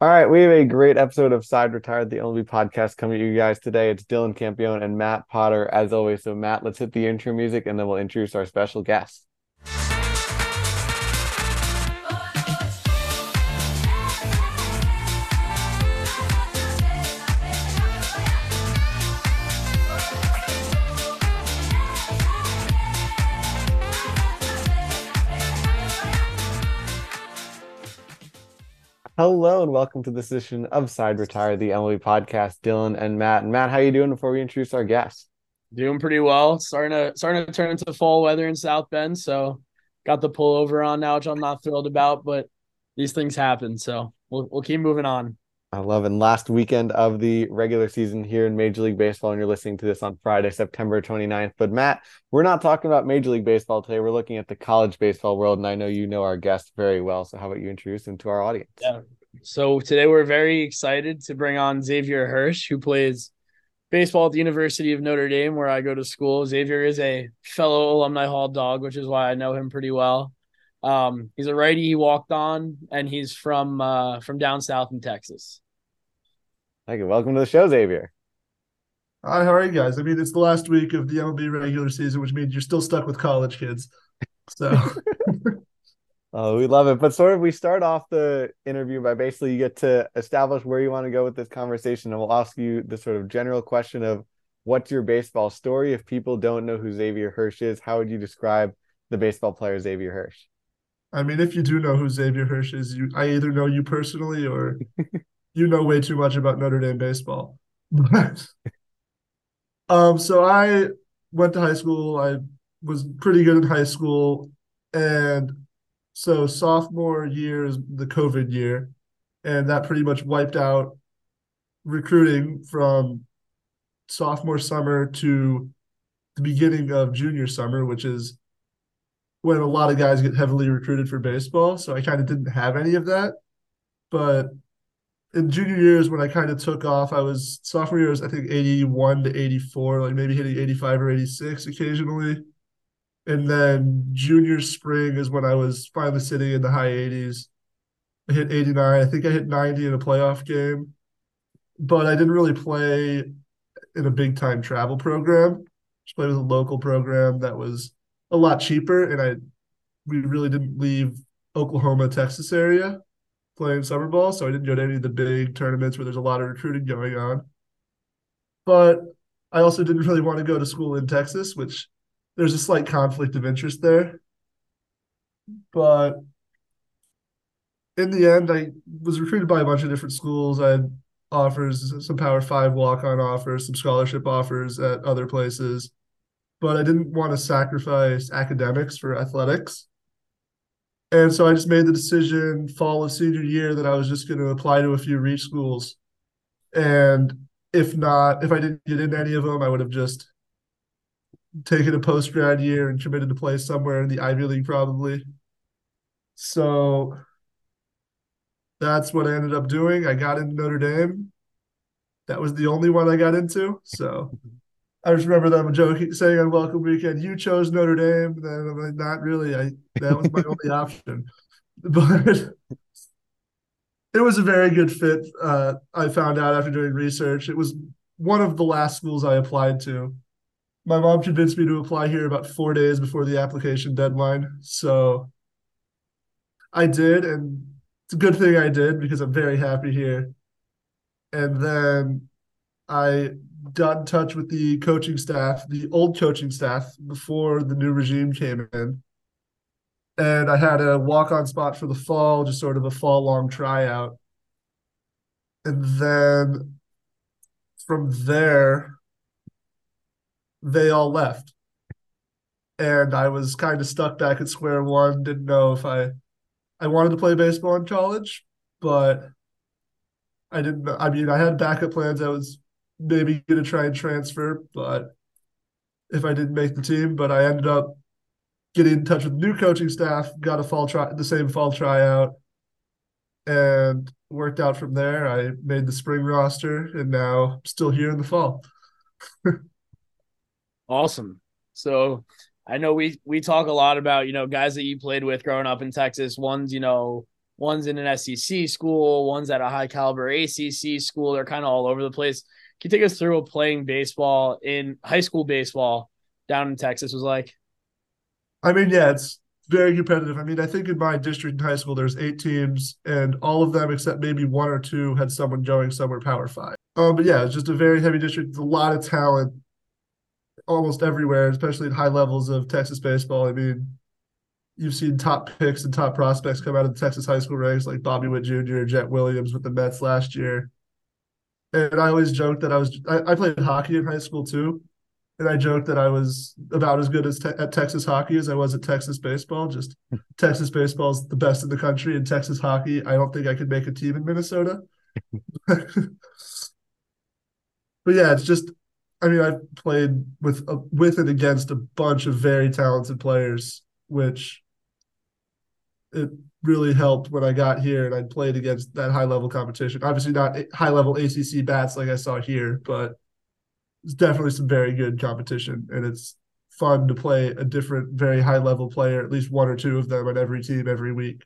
All right, we have a great episode of Side Retired, the only podcast coming to you guys today. It's Dylan Campione and Matt Potter, as always. So, Matt, let's hit the intro music and then we'll introduce our special guest. Hello and welcome to this edition of Side Retire, the MLB podcast. Dylan and Matt. And Matt, how you doing before we introduce our guest? Doing pretty well. Starting to starting to turn into fall weather in South Bend, so got the pullover on now, which I'm not thrilled about, but these things happen, so we'll we'll keep moving on. I love. And last weekend of the regular season here in Major League Baseball, and you're listening to this on Friday, September 29th. But Matt, we're not talking about Major League Baseball today. We're looking at the college baseball world, and I know you know our guest very well. So how about you introduce him to our audience? Yeah. So today we're very excited to bring on Xavier Hirsch, who plays baseball at the University of Notre Dame, where I go to school. Xavier is a fellow alumni hall dog, which is why I know him pretty well. Um, he's a righty. He walked on, and he's from uh, from down south in Texas. Thank you. Welcome to the show, Xavier. Hi, how are you guys? I mean, it's the last week of the MLB regular season, which means you're still stuck with college kids. So, oh, we love it. But sort of, we start off the interview by basically you get to establish where you want to go with this conversation, and we'll ask you the sort of general question of what's your baseball story? If people don't know who Xavier Hirsch is, how would you describe the baseball player Xavier Hirsch? I mean, if you do know who Xavier Hirsch is, you I either know you personally or you know way too much about Notre Dame baseball. But um, so I went to high school. I was pretty good in high school, and so sophomore year is the COVID year, and that pretty much wiped out recruiting from sophomore summer to the beginning of junior summer, which is when a lot of guys get heavily recruited for baseball. So I kind of didn't have any of that. But in junior years when I kind of took off, I was sophomore year was I think 81 to 84, like maybe hitting 85 or 86 occasionally. And then junior spring is when I was finally sitting in the high 80s. I hit 89. I think I hit 90 in a playoff game. But I didn't really play in a big time travel program. Just played with a local program that was a lot cheaper and I we really didn't leave Oklahoma, Texas area playing summer ball, so I didn't go to any of the big tournaments where there's a lot of recruiting going on. But I also didn't really want to go to school in Texas, which there's a slight conflict of interest there. But in the end, I was recruited by a bunch of different schools. I had offers, some Power Five walk on offers, some scholarship offers at other places. But I didn't want to sacrifice academics for athletics. And so I just made the decision fall of senior year that I was just going to apply to a few reach schools. And if not, if I didn't get into any of them, I would have just taken a post grad year and committed to play somewhere in the Ivy League probably. So that's what I ended up doing. I got into Notre Dame. That was the only one I got into. So I just remember them joking, saying on welcome weekend, "You chose Notre Dame." Then I'm like, not really. I that was my only option, but it was a very good fit. Uh, I found out after doing research, it was one of the last schools I applied to. My mom convinced me to apply here about four days before the application deadline, so I did, and it's a good thing I did because I'm very happy here. And then I got in touch with the coaching staff, the old coaching staff before the new regime came in. And I had a walk on spot for the fall, just sort of a fall long tryout. And then from there, they all left. And I was kind of stuck back at square one, didn't know if I I wanted to play baseball in college, but I didn't I mean I had backup plans. I was maybe going to try and transfer, but if I didn't make the team, but I ended up getting in touch with new coaching staff, got a fall try, the same fall tryout, and worked out from there. I made the spring roster, and now still here in the fall. awesome. So I know we we talk a lot about you know guys that you played with growing up in Texas. One's you know one's in an SEC school, one's at a high caliber ACC school. They're kind of all over the place. Can you take us through what playing baseball in high school baseball down in Texas was like? I mean, yeah, it's very competitive. I mean, I think in my district in high school, there's eight teams, and all of them except maybe one or two had someone going somewhere Power Five. Um, but yeah, it's just a very heavy district. a lot of talent almost everywhere, especially at high levels of Texas baseball. I mean, you've seen top picks and top prospects come out of the Texas high school ranks, like Bobby Witt Jr., Jett Williams with the Mets last year. And I always joked that I was I, I played hockey in high school too, and I joked that I was about as good as te- at Texas hockey as I was at Texas baseball. Just Texas baseball is the best in the country, and Texas hockey, I don't think I could make a team in Minnesota. but yeah, it's just I mean, I've played with uh, with and against a bunch of very talented players, which it really helped when I got here and I played against that high level competition. Obviously, not high level ACC bats like I saw here, but it's definitely some very good competition, and it's fun to play a different, very high level player, at least one or two of them on every team every week.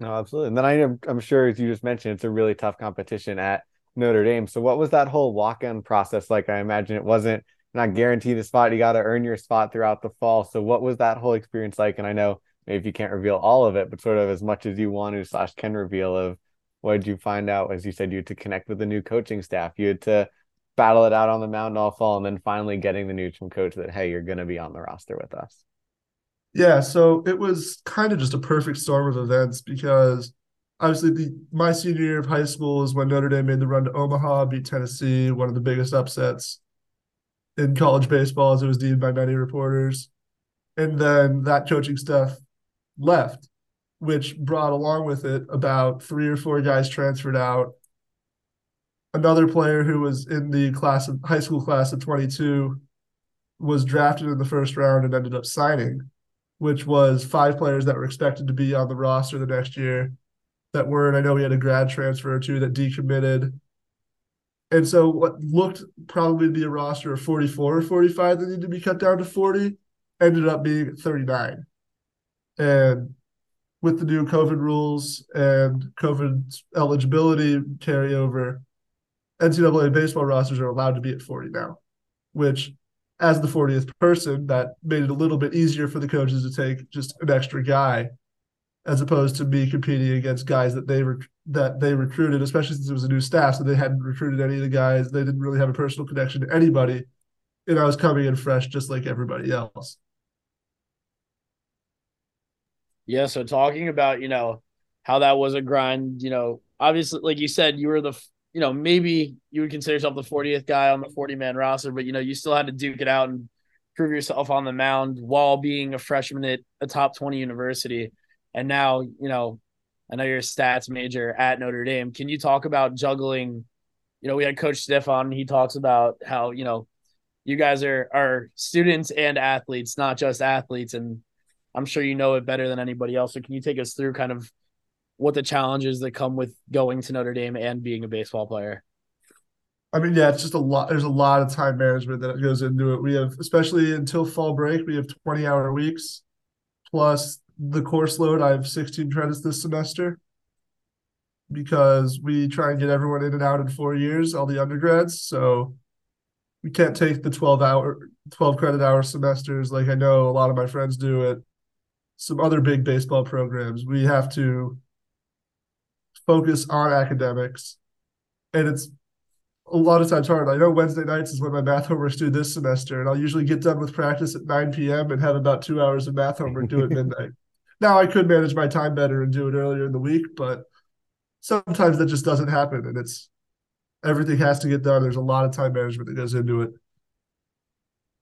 No, absolutely. And then I am I'm sure, as you just mentioned, it's a really tough competition at Notre Dame. So what was that whole walk-in process like? I imagine it wasn't not guaranteed a spot. You got to earn your spot throughout the fall. So what was that whole experience like? And I know maybe if you can't reveal all of it, but sort of as much as you want to slash can reveal of what did you find out? As you said, you had to connect with the new coaching staff. You had to battle it out on the mound all fall, and then finally getting the news from coach that hey, you're going to be on the roster with us. Yeah, so it was kind of just a perfect storm of events because obviously the my senior year of high school is when Notre Dame made the run to Omaha, beat Tennessee, one of the biggest upsets in college baseball as it was deemed by many reporters. And then that coaching staff left, which brought along with it about three or four guys transferred out. Another player who was in the class of high school class of 22 was drafted in the first round and ended up signing, which was five players that were expected to be on the roster the next year that weren't. I know we had a grad transfer or two that decommitted. And so what looked probably to be a roster of 44 or 45 that needed to be cut down to 40 ended up being 39. And with the new COVID rules and COVID eligibility carryover, NCAA baseball rosters are allowed to be at 40 now, which as the 40th person, that made it a little bit easier for the coaches to take just an extra guy as opposed to me competing against guys that they rec- that they recruited, especially since it was a new staff, so they hadn't recruited any of the guys. They didn't really have a personal connection to anybody, and I was coming in fresh, just like everybody else. Yeah. So talking about you know how that was a grind, you know, obviously, like you said, you were the you know maybe you would consider yourself the 40th guy on the 40 man roster, but you know you still had to duke it out and prove yourself on the mound while being a freshman at a top 20 university and now you know I know you're a stats major at Notre Dame. Can you talk about juggling? You know, we had Coach Stefan. He talks about how you know you guys are are students and athletes, not just athletes, and I'm sure you know it better than anybody else. So can you take us through kind of what the challenges that come with going to Notre Dame and being a baseball player? I mean, yeah, it's just a lot. There's a lot of time management that goes into it. We have, especially until fall break, we have 20 hour weeks plus the course load, I have 16 credits this semester because we try and get everyone in and out in four years, all the undergrads. So we can't take the 12 hour, 12 credit hour semesters like I know a lot of my friends do at some other big baseball programs. We have to focus on academics. And it's a lot of times hard. I know Wednesday nights is when my math homework's due this semester, and I'll usually get done with practice at 9 p.m. and have about two hours of math homework due at midnight. Now I could manage my time better and do it earlier in the week, but sometimes that just doesn't happen, and it's everything has to get done. There's a lot of time management that goes into it.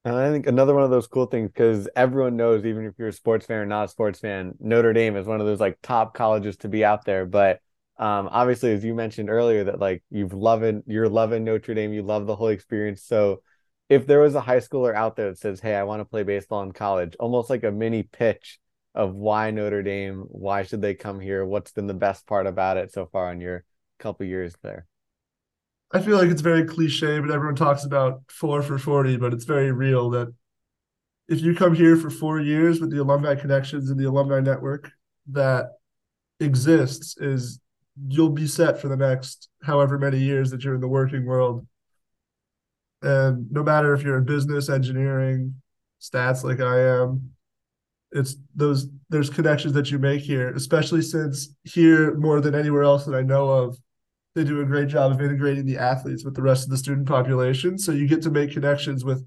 And I think another one of those cool things because everyone knows, even if you're a sports fan or not a sports fan, Notre Dame is one of those like top colleges to be out there. But um, obviously, as you mentioned earlier, that like you've loving you're loving Notre Dame, you love the whole experience. So if there was a high schooler out there that says, "Hey, I want to play baseball in college," almost like a mini pitch of why Notre Dame, why should they come here? What's been the best part about it so far in your couple years there? I feel like it's very cliche, but everyone talks about four for 40, but it's very real that if you come here for four years with the alumni connections and the alumni network, that exists is you'll be set for the next however many years that you're in the working world. And no matter if you're in business, engineering, stats like I am, it's those there's connections that you make here, especially since here more than anywhere else that I know of, they do a great job of integrating the athletes with the rest of the student population. So you get to make connections with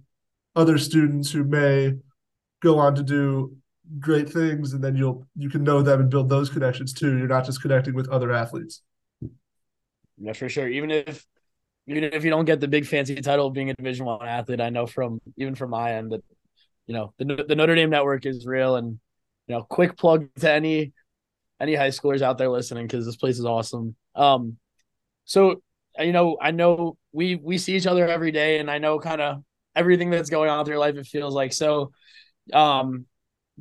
other students who may go on to do great things and then you'll you can know them and build those connections too. You're not just connecting with other athletes. Yeah for sure. Even if even if you don't get the big fancy title of being a division one athlete i know from even from my end that you know the, the notre dame network is real. And you know quick plug to any any high schoolers out there listening because this place is awesome. Um so you know i know we we see each other every day and i know kind of everything that's going on with your life it feels like so um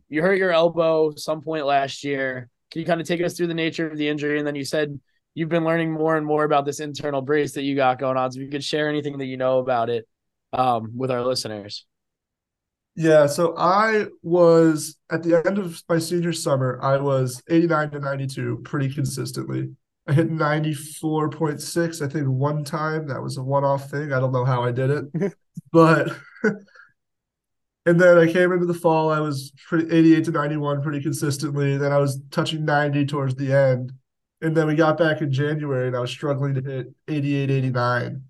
you hurt your elbow some point last year. Can you kind of take us through the nature of the injury? And then you said you've been learning more and more about this internal brace that you got going on. So if you could share anything that you know about it um, with our listeners. Yeah, so I was at the end of my senior summer, I was 89 to 92 pretty consistently. I hit 94.6, I think, one time. That was a one off thing. I don't know how I did it, but and then I came into the fall, I was pretty 88 to 91 pretty consistently. Then I was touching 90 towards the end. And then we got back in January and I was struggling to hit 88, 89.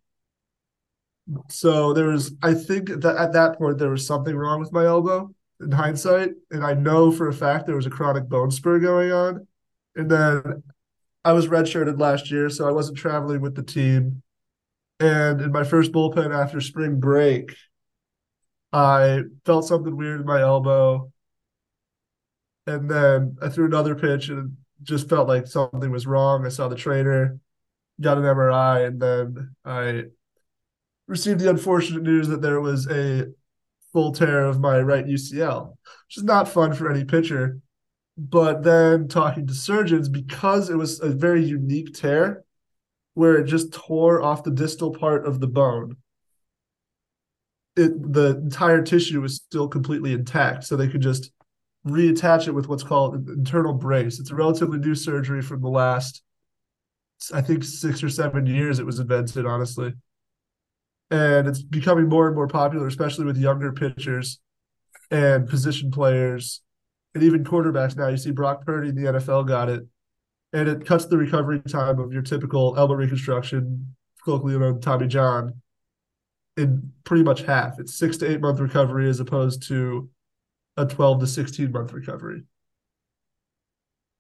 So there was, I think that at that point, there was something wrong with my elbow in hindsight. And I know for a fact there was a chronic bone spur going on. And then I was redshirted last year, so I wasn't traveling with the team. And in my first bullpen after spring break, I felt something weird in my elbow. And then I threw another pitch and just felt like something was wrong. I saw the trainer, got an MRI, and then I received the unfortunate news that there was a full tear of my right UCL, which is not fun for any pitcher. But then talking to surgeons, because it was a very unique tear where it just tore off the distal part of the bone it the entire tissue was still completely intact, so they could just reattach it with what's called an internal brace. It's a relatively new surgery from the last, I think, six or seven years. It was invented, honestly, and it's becoming more and more popular, especially with younger pitchers and position players, and even quarterbacks. Now you see Brock Purdy in the NFL got it, and it cuts the recovery time of your typical elbow reconstruction, colloquially known Tommy John in pretty much half. It's six to eight month recovery as opposed to a 12 to 16 month recovery.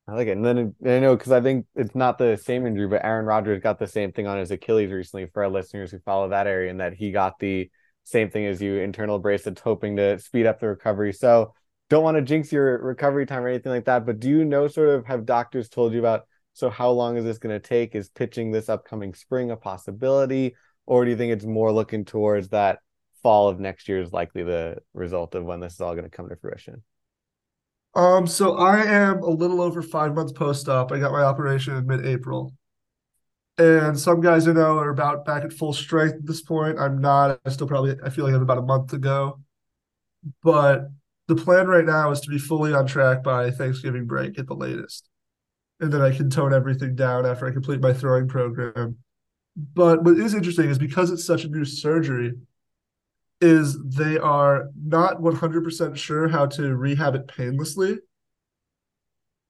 I like it. And then I know because I think it's not the same injury, but Aaron Rodgers got the same thing on his Achilles recently for our listeners who follow that area, and that he got the same thing as you internal bracelets, hoping to speed up the recovery. So don't want to jinx your recovery time or anything like that. But do you know sort of have doctors told you about so how long is this going to take? Is pitching this upcoming spring a possibility? or do you think it's more looking towards that fall of next year is likely the result of when this is all going to come to fruition? Um, so I am a little over five months post-op. I got my operation in mid-April. And some guys I know are about back at full strength at this point. I'm not. I still probably I feel like I have about a month to go. But the plan right now is to be fully on track by Thanksgiving break at the latest. And then I can tone everything down after I complete my throwing program but what is interesting is because it's such a new surgery, is they are not 100% sure how to rehab it painlessly,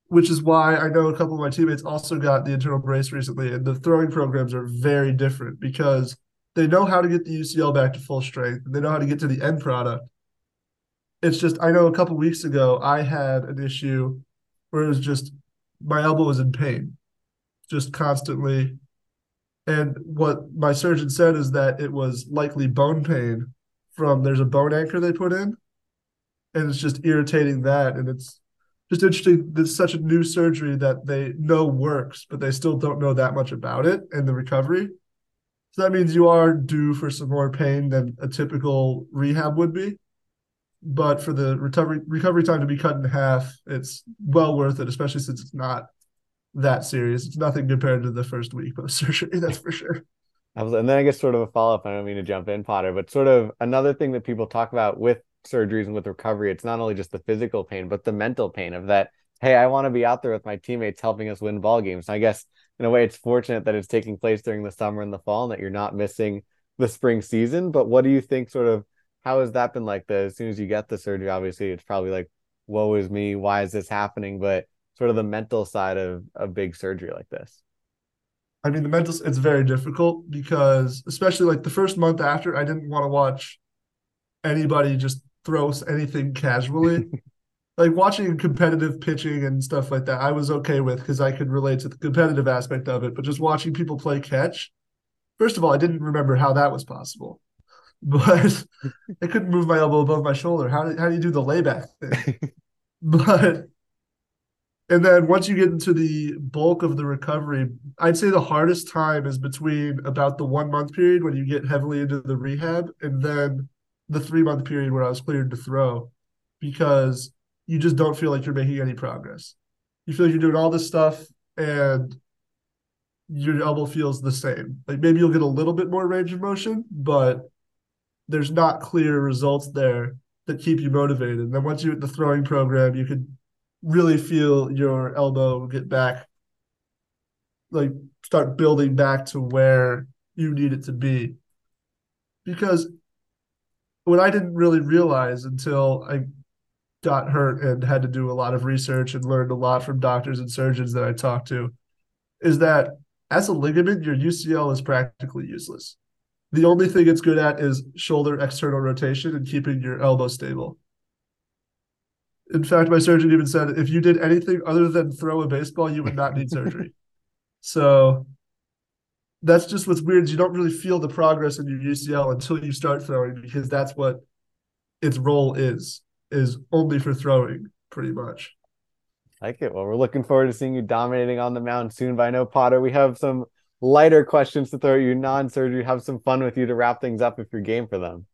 which is why I know a couple of my teammates also got the internal brace recently, and the throwing programs are very different because they know how to get the UCL back to full strength, and they know how to get to the end product. It's just I know a couple weeks ago I had an issue where it was just my elbow was in pain, just constantly and what my surgeon said is that it was likely bone pain from there's a bone anchor they put in, and it's just irritating that. And it's just interesting. There's such a new surgery that they know works, but they still don't know that much about it and the recovery. So that means you are due for some more pain than a typical rehab would be. But for the recovery recovery time to be cut in half, it's well worth it, especially since it's not that serious. It's nothing compared to the first week post surgery, that's for sure. And then I guess sort of a follow up. I don't mean to jump in, Potter, but sort of another thing that people talk about with surgeries and with recovery, it's not only just the physical pain, but the mental pain of that hey, I want to be out there with my teammates helping us win ball games. And I guess in a way, it's fortunate that it's taking place during the summer and the fall, and that you're not missing the spring season. But what do you think? Sort of, how has that been like? The as soon as you get the surgery, obviously, it's probably like, woe is me. Why is this happening? But sort of the mental side of a big surgery like this. I mean, the mental it's very difficult because especially like the first month after, I didn't want to watch anybody just throw anything casually. like watching competitive pitching and stuff like that, I was okay with because I could relate to the competitive aspect of it. But just watching people play catch, first of all, I didn't remember how that was possible. But I couldn't move my elbow above my shoulder. How do, how do you do the layback thing? but and then once you get into the bulk of the recovery, I'd say the hardest time is between about the one month period when you get heavily into the rehab and then the three month period where I was cleared to throw because you just don't feel like you're making any progress. You feel like you're doing all this stuff and your elbow feels the same. Like maybe you'll get a little bit more range of motion, but there's not clear results there that keep you motivated. And then once you're at the throwing program, you could really feel your elbow get back, like start building back to where you need it to be. Because what I didn't really realize until I got hurt and had to do a lot of research and learned a lot from doctors and surgeons that I talked to is that as a ligament, your UCL is practically useless. The only thing it's good at is shoulder external rotation and keeping your elbow stable. In fact, my surgeon even said if you did anything other than throw a baseball, you would not need surgery. So that's just what's weird. You don't really feel the progress in your UCL until you start throwing because that's what its role is, is only for throwing, pretty much. like it. Well, we're looking forward to seeing you dominating on the mound soon. But I know, Potter, we have some lighter questions to throw at you, non surgery, have some fun with you to wrap things up if you're game for them.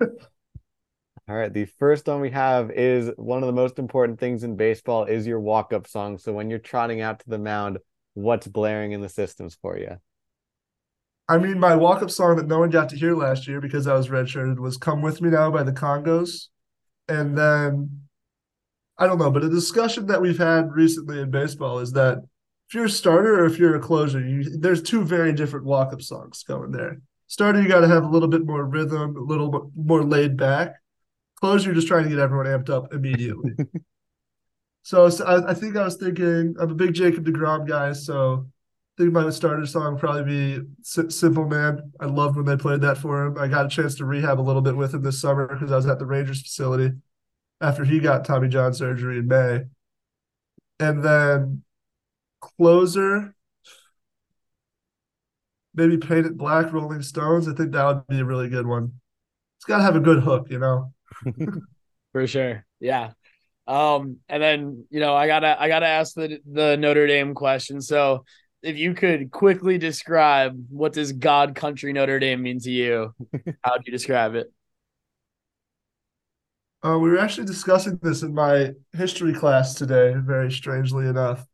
All right. The first one we have is one of the most important things in baseball is your walk up song. So when you're trotting out to the mound, what's blaring in the systems for you? I mean, my walk up song that no one got to hear last year because I was redshirted was Come With Me Now by the Kongos. And then I don't know, but a discussion that we've had recently in baseball is that if you're a starter or if you're a closer, you, there's two very different walk up songs going there. Starter, you got to have a little bit more rhythm, a little more laid back. Close, you're just trying to get everyone amped up immediately. so, so I, I, think I was thinking I'm a big Jacob deGrom guy, so I think my starter song probably be "Simple Man." I loved when they played that for him. I got a chance to rehab a little bit with him this summer because I was at the Rangers facility after he got Tommy John surgery in May, and then closer. Maybe paint it black, Rolling Stones. I think that would be a really good one. It's got to have a good hook, you know. For sure. Yeah. Um, and then you know, I gotta I gotta ask the the Notre Dame question. So if you could quickly describe what does God country Notre Dame mean to you, how would you describe it? Uh, we were actually discussing this in my history class today, very strangely enough.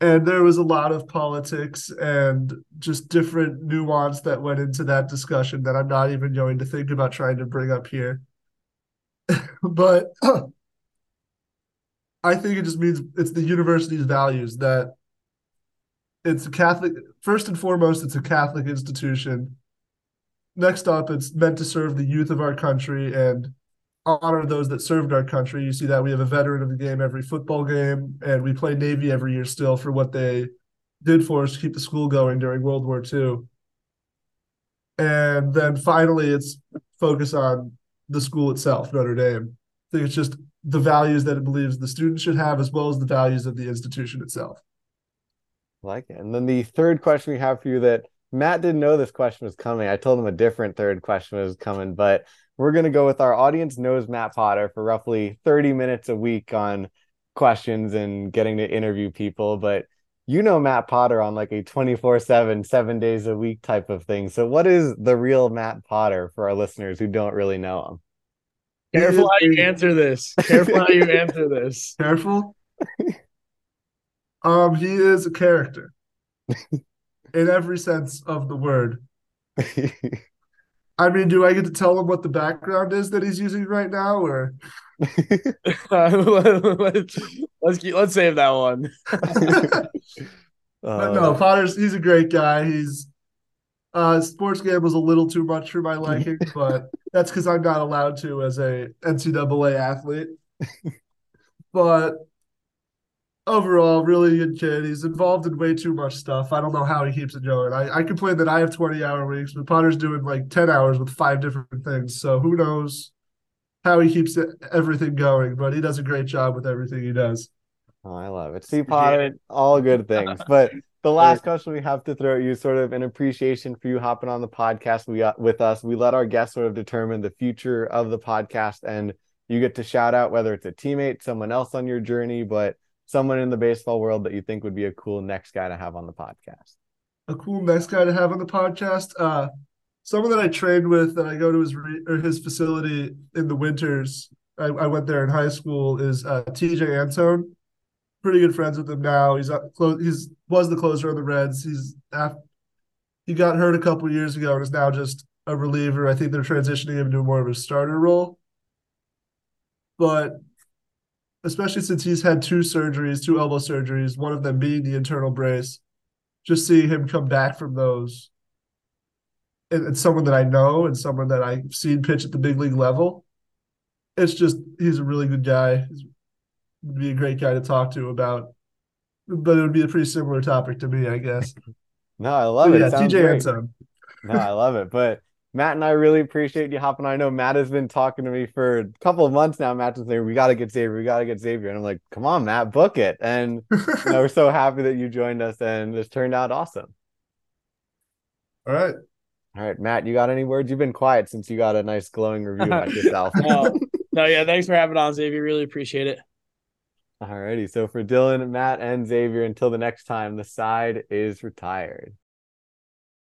And there was a lot of politics and just different nuance that went into that discussion that I'm not even going to think about trying to bring up here. but I think it just means it's the university's values that it's a Catholic first and foremost, it's a Catholic institution. Next up, it's meant to serve the youth of our country and honor those that served our country. You see that we have a veteran of the game every football game, and we play Navy every year still for what they did for us to keep the school going during World War II. And then finally, it's focus on the school itself, Notre Dame. I think it's just the values that it believes the students should have, as well as the values of the institution itself. Like it. And then the third question we have for you that Matt didn't know this question was coming. I told him a different third question was coming, but we're going to go with our audience knows Matt Potter for roughly 30 minutes a week on questions and getting to interview people. But you know Matt Potter on like a 24 7, seven days a week type of thing. So, what is the real Matt Potter for our listeners who don't really know him? Careful how you answer this. Careful how you answer this. Careful. Um, he is a character in every sense of the word. I mean, do I get to tell him what the background is that he's using right now, or let's let's, keep, let's save that one. But no, Uh, Potter's he's a great guy. He's uh sports game was a little too much for my liking, but that's because I'm not allowed to as a NCAA athlete. but overall, really good kid. He's involved in way too much stuff. I don't know how he keeps it going. I, I complain that I have 20 hour weeks, but Potter's doing like 10 hours with five different things. So who knows how he keeps it, everything going, but he does a great job with everything he does. Oh, I love it. See, Potter, all good things. But the last question we have to throw at you, sort of an appreciation for you hopping on the podcast we got with us. We let our guests sort of determine the future of the podcast, and you get to shout out whether it's a teammate, someone else on your journey, but someone in the baseball world that you think would be a cool next guy to have on the podcast. a cool next guy to have on the podcast. Uh, someone that I trained with that I go to his re- or his facility in the winters. I, I went there in high school. Is uh, Tejay Antone. Pretty good friends with him now. He's uh, close. He's was the closer on the Reds. He's af- he got hurt a couple years ago and is now just a reliever. I think they're transitioning him to more of a starter role. But especially since he's had two surgeries, two elbow surgeries, one of them being the internal brace, just seeing him come back from those and, and someone that I know and someone that I've seen pitch at the big league level, it's just he's a really good guy. He's, would be a great guy to talk to about, but it would be a pretty similar topic to me, I guess. No, I love But it. yeah, Tejay. Antone. No, I love it. But Matt and I really appreciate you hopping. on. I know Matt has been talking to me for a couple of months now. Matt's been saying, we got to get Xavier. We got to get Xavier. And I'm like, come on, Matt, book it. And you know, we're so happy that you joined us and this turned out awesome. All right. All right, Matt, you got any words? You've been quiet since you got a nice glowing review about yourself. No, no, yeah. Thanks for having on, Xavier. Really appreciate it. All righty. So for Dylan, Matt, and Xavier, until the next time, the side is retired.